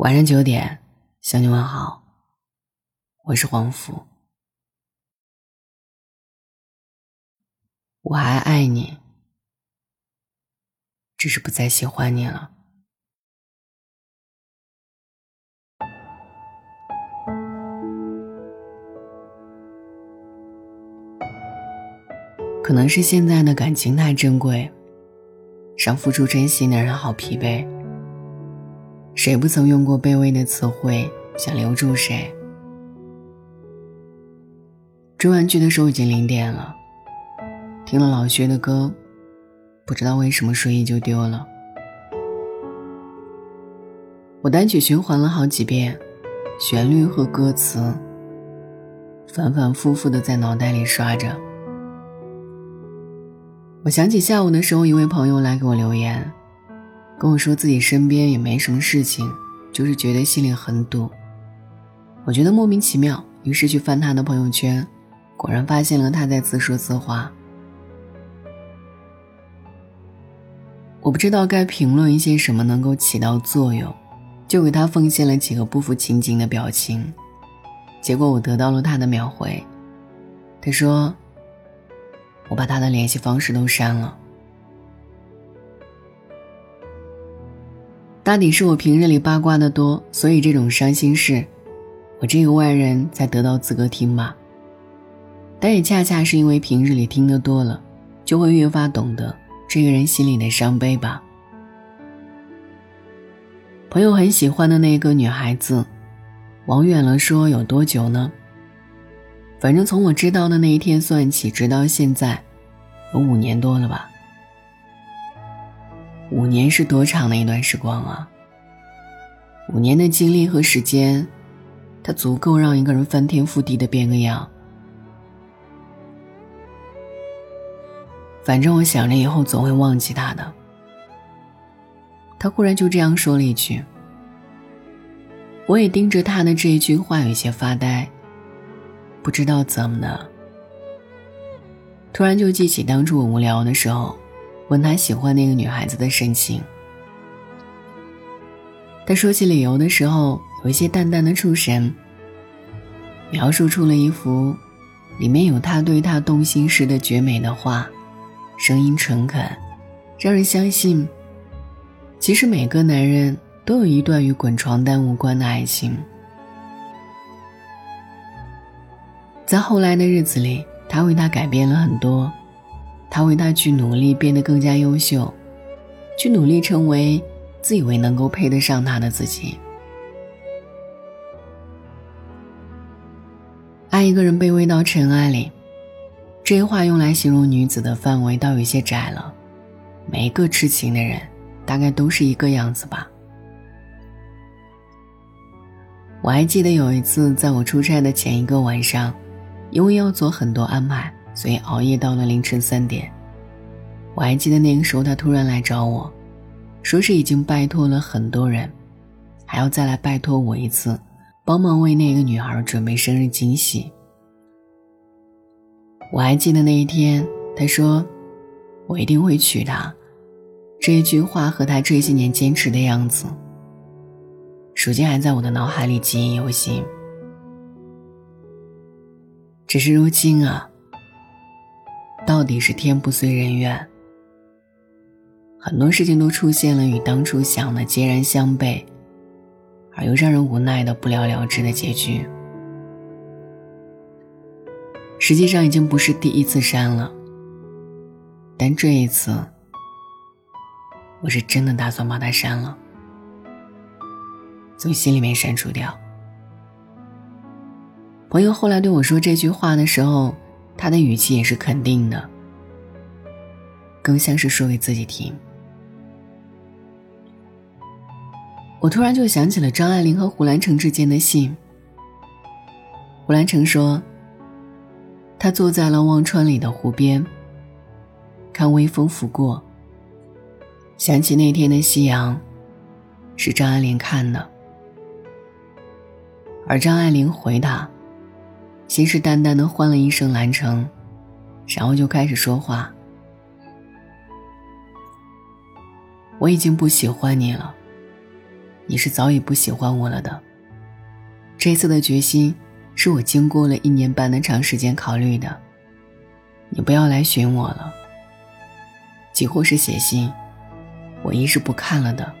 晚上九点，向你问好。我是黄福，我还爱你，只是不再喜欢你了。可能是现在的感情太珍贵，让付出真心的人好疲惫。谁不曾用过卑微的词汇想留住谁？追完剧的时候已经零点了，听了老薛的歌，不知道为什么睡意就丢了。我单曲循环了好几遍，旋律和歌词反反复复的在脑袋里刷着。我想起下午的时候，一位朋友来给我留言。跟我说自己身边也没什么事情，就是觉得心里很堵。我觉得莫名其妙，于是去翻他的朋友圈，果然发现了他在自说自话。我不知道该评论一些什么能够起到作用，就给他奉献了几个不符情景的表情。结果我得到了他的秒回，他说：“我把他的联系方式都删了。”大抵是我平日里八卦的多，所以这种伤心事，我这个外人才得到资格听吧。但也恰恰是因为平日里听得多了，就会越发懂得这个人心里的伤悲吧。朋友很喜欢的那个女孩子，往远了说有多久呢？反正从我知道的那一天算起，直到现在，有五年多了吧。五年是多长的一段时光啊！五年的经历和时间，它足够让一个人翻天覆地的变个样。反正我想着以后总会忘记他的。他忽然就这样说了一句，我也盯着他的这一句话有些发呆，不知道怎么的，突然就记起当初我无聊的时候。问他喜欢那个女孩子的神情，他说起理由的时候有一些淡淡的出神，描述出了一幅里面有他对她动心时的绝美的画，声音诚恳，让人相信，其实每个男人都有一段与滚床单无关的爱情。在后来的日子里，他为她改变了很多。他为他去努力，变得更加优秀，去努力成为自以为能够配得上他的自己。爱一个人卑微到尘埃里，这话用来形容女子的范围倒有些窄了。每一个痴情的人，大概都是一个样子吧。我还记得有一次，在我出差的前一个晚上，因为要做很多安排。所以熬夜到了凌晨三点，我还记得那个时候，他突然来找我，说是已经拜托了很多人，还要再来拜托我一次，帮忙为那个女孩准备生日惊喜。我还记得那一天，他说：“我一定会娶她。”这一句话和他这些年坚持的样子，如今还在我的脑海里记忆犹新。只是如今啊。到底是天不遂人愿，很多事情都出现了与当初想的截然相悖，而又让人无奈的不了了之的结局。实际上已经不是第一次删了，但这一次，我是真的打算把它删了，从心里面删除掉。朋友后来对我说这句话的时候。他的语气也是肯定的，更像是说给自己听。我突然就想起了张爱玲和胡兰成之间的信。胡兰成说：“他坐在了忘川里的湖边，看微风拂过，想起那天的夕阳，是张爱玲看的。”而张爱玲回答。信誓旦旦的唤了一声兰城，然后就开始说话。我已经不喜欢你了，你是早已不喜欢我了的。这次的决心是我经过了一年半的长时间考虑的。你不要来寻我了，几乎是写信，我一是不看了的。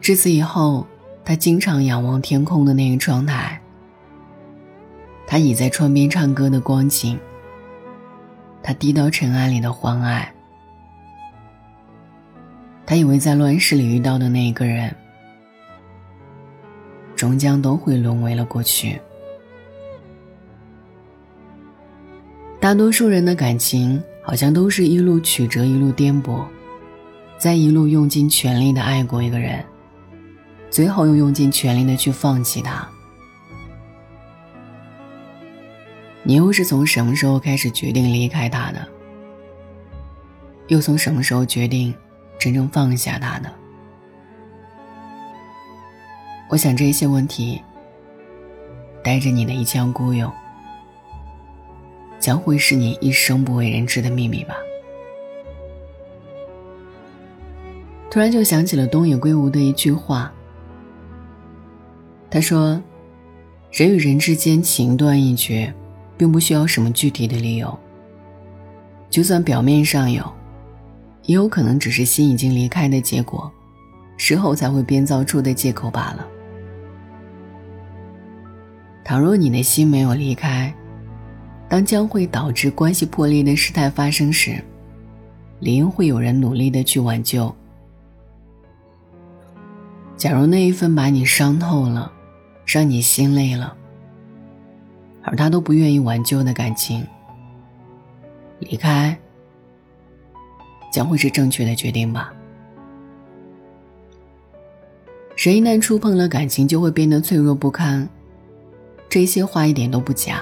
至此以后，他经常仰望天空的那个窗台，他倚在窗边唱歌的光景，他低到尘埃里的欢爱，他以为在乱世里遇到的那一个人，终将都会沦为了过去。大多数人的感情好像都是一路曲折，一路颠簸，在一路用尽全力的爱过一个人，最后又用尽全力的去放弃他。你又是从什么时候开始决定离开他的？又从什么时候决定真正放下他的？我想这些问题，带着你的一腔孤勇。将会是你一生不为人知的秘密吧。突然就想起了东野圭吾的一句话，他说：“人与人之间情断意绝，并不需要什么具体的理由。就算表面上有，也有可能只是心已经离开的结果，事后才会编造出的借口罢了。倘若你的心没有离开。”当将会导致关系破裂的事态发生时，理应会有人努力的去挽救。假如那一份把你伤透了，让你心累了，而他都不愿意挽救的感情，离开将会是正确的决定吧。谁一旦触碰了感情，就会变得脆弱不堪。这些话一点都不假。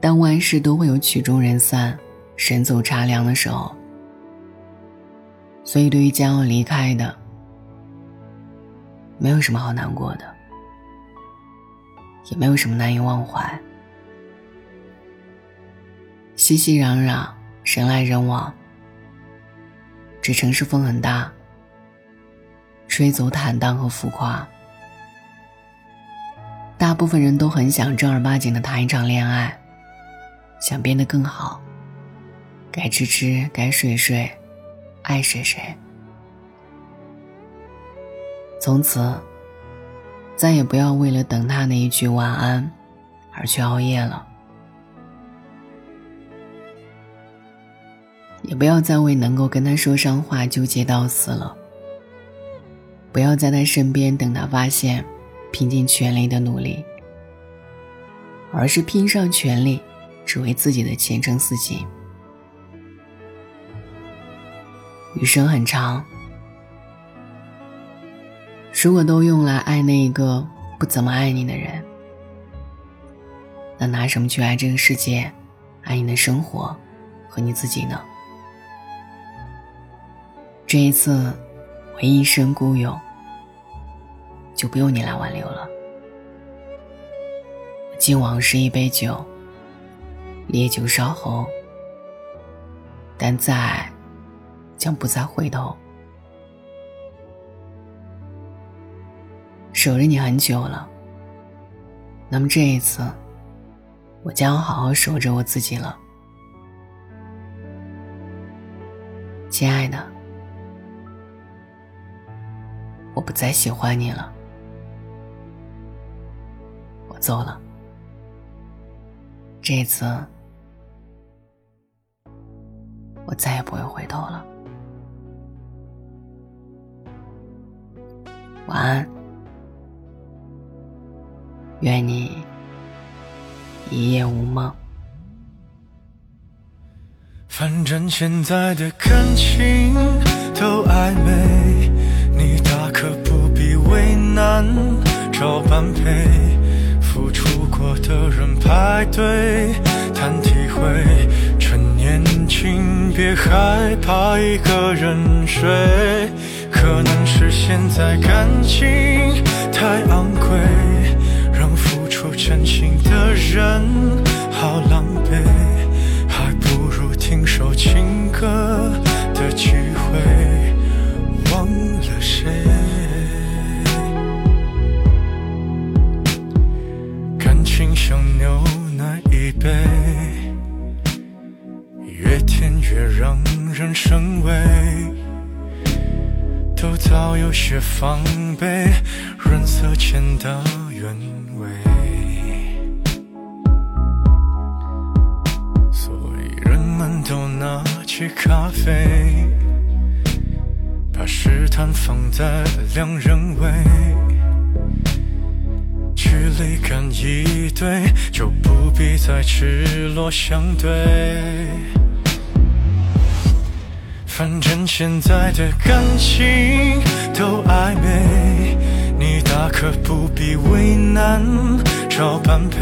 但万事都会有曲终人散、人走茶凉的时候，所以对于将要离开的，没有什么好难过的，也没有什么难以忘怀。熙熙攘攘，人来人往，这城市风很大，吹走坦荡和浮夸。大部分人都很想正儿八经的谈一场恋爱。想变得更好，该吃吃，该睡睡，爱谁谁。从此，再也不要为了等他那一句晚安而去熬夜了，也不要再为能够跟他说上话纠结到死了。不要在他身边等他发现，拼尽全力的努力，而是拼上全力。只为自己的前程似锦。余生很长，如果都用来爱那一个不怎么爱你的人，那拿什么去爱这个世界，爱你的生活和你自己呢？这一次，我一生孤勇，就不用你来挽留了。敬往事一杯酒。烈酒烧喉，但再将不再回头。守着你很久了，那么这一次，我将要好好守着我自己了，亲爱的，我不再喜欢你了，我走了，这一次。我再也不会回头了。晚安，愿你一夜无梦。反正现在的感情都暧昧，你大可不必为难，找般配，付出过的人排队谈体会。趁年轻，别害怕一个人睡。可能是现在感情太昂贵，真心的人好狼咖啡，把试探放在两人位。距离感一对，就不必再赤裸相对。反正现在的感情都暧昧，你大可不必为难找般配。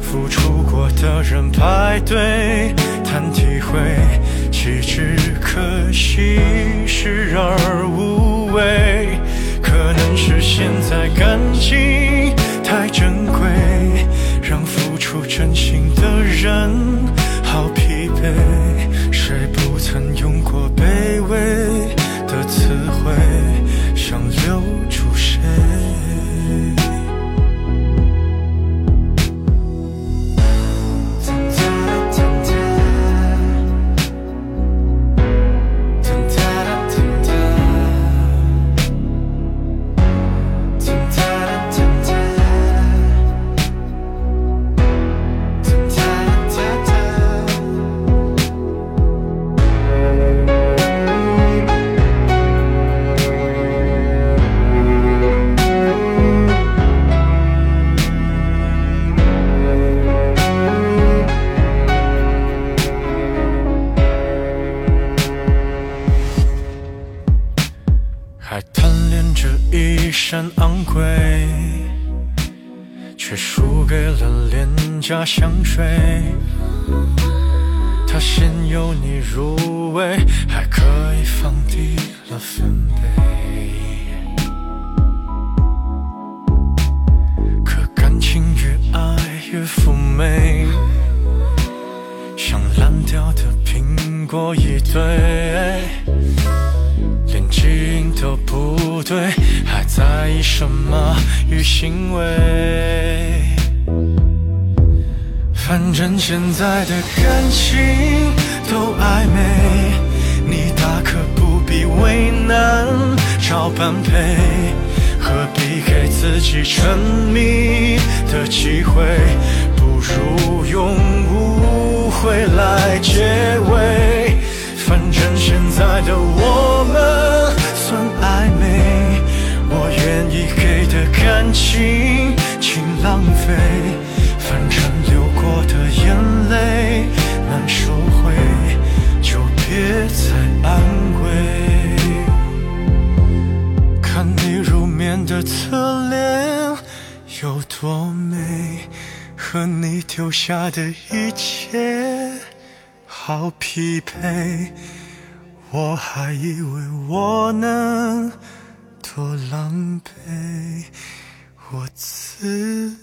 付出过的人排队谈体会，岂止可惜视而无味。可能是现在感情太珍贵，让付出真心的人好疲惫。谁不曾用过卑微的词汇，想留住谁？香水。它先由你入味，还可以放低了分贝。可感情越爱越妩媚，像烂掉的苹果一堆。连基因都不对，还在意什么与行为？反正现在的感情都暧昧，你大可不必为难找般配，何必给自己沉迷的机会？不如用误会来结尾。反正现在的我们算暧昧，我愿意给的感情请浪费。反正流过的眼泪难收回，就别再安慰。看你入眠的侧脸有多美，和你丢下的一切。好匹配，我还以为我能多狼狈，我自。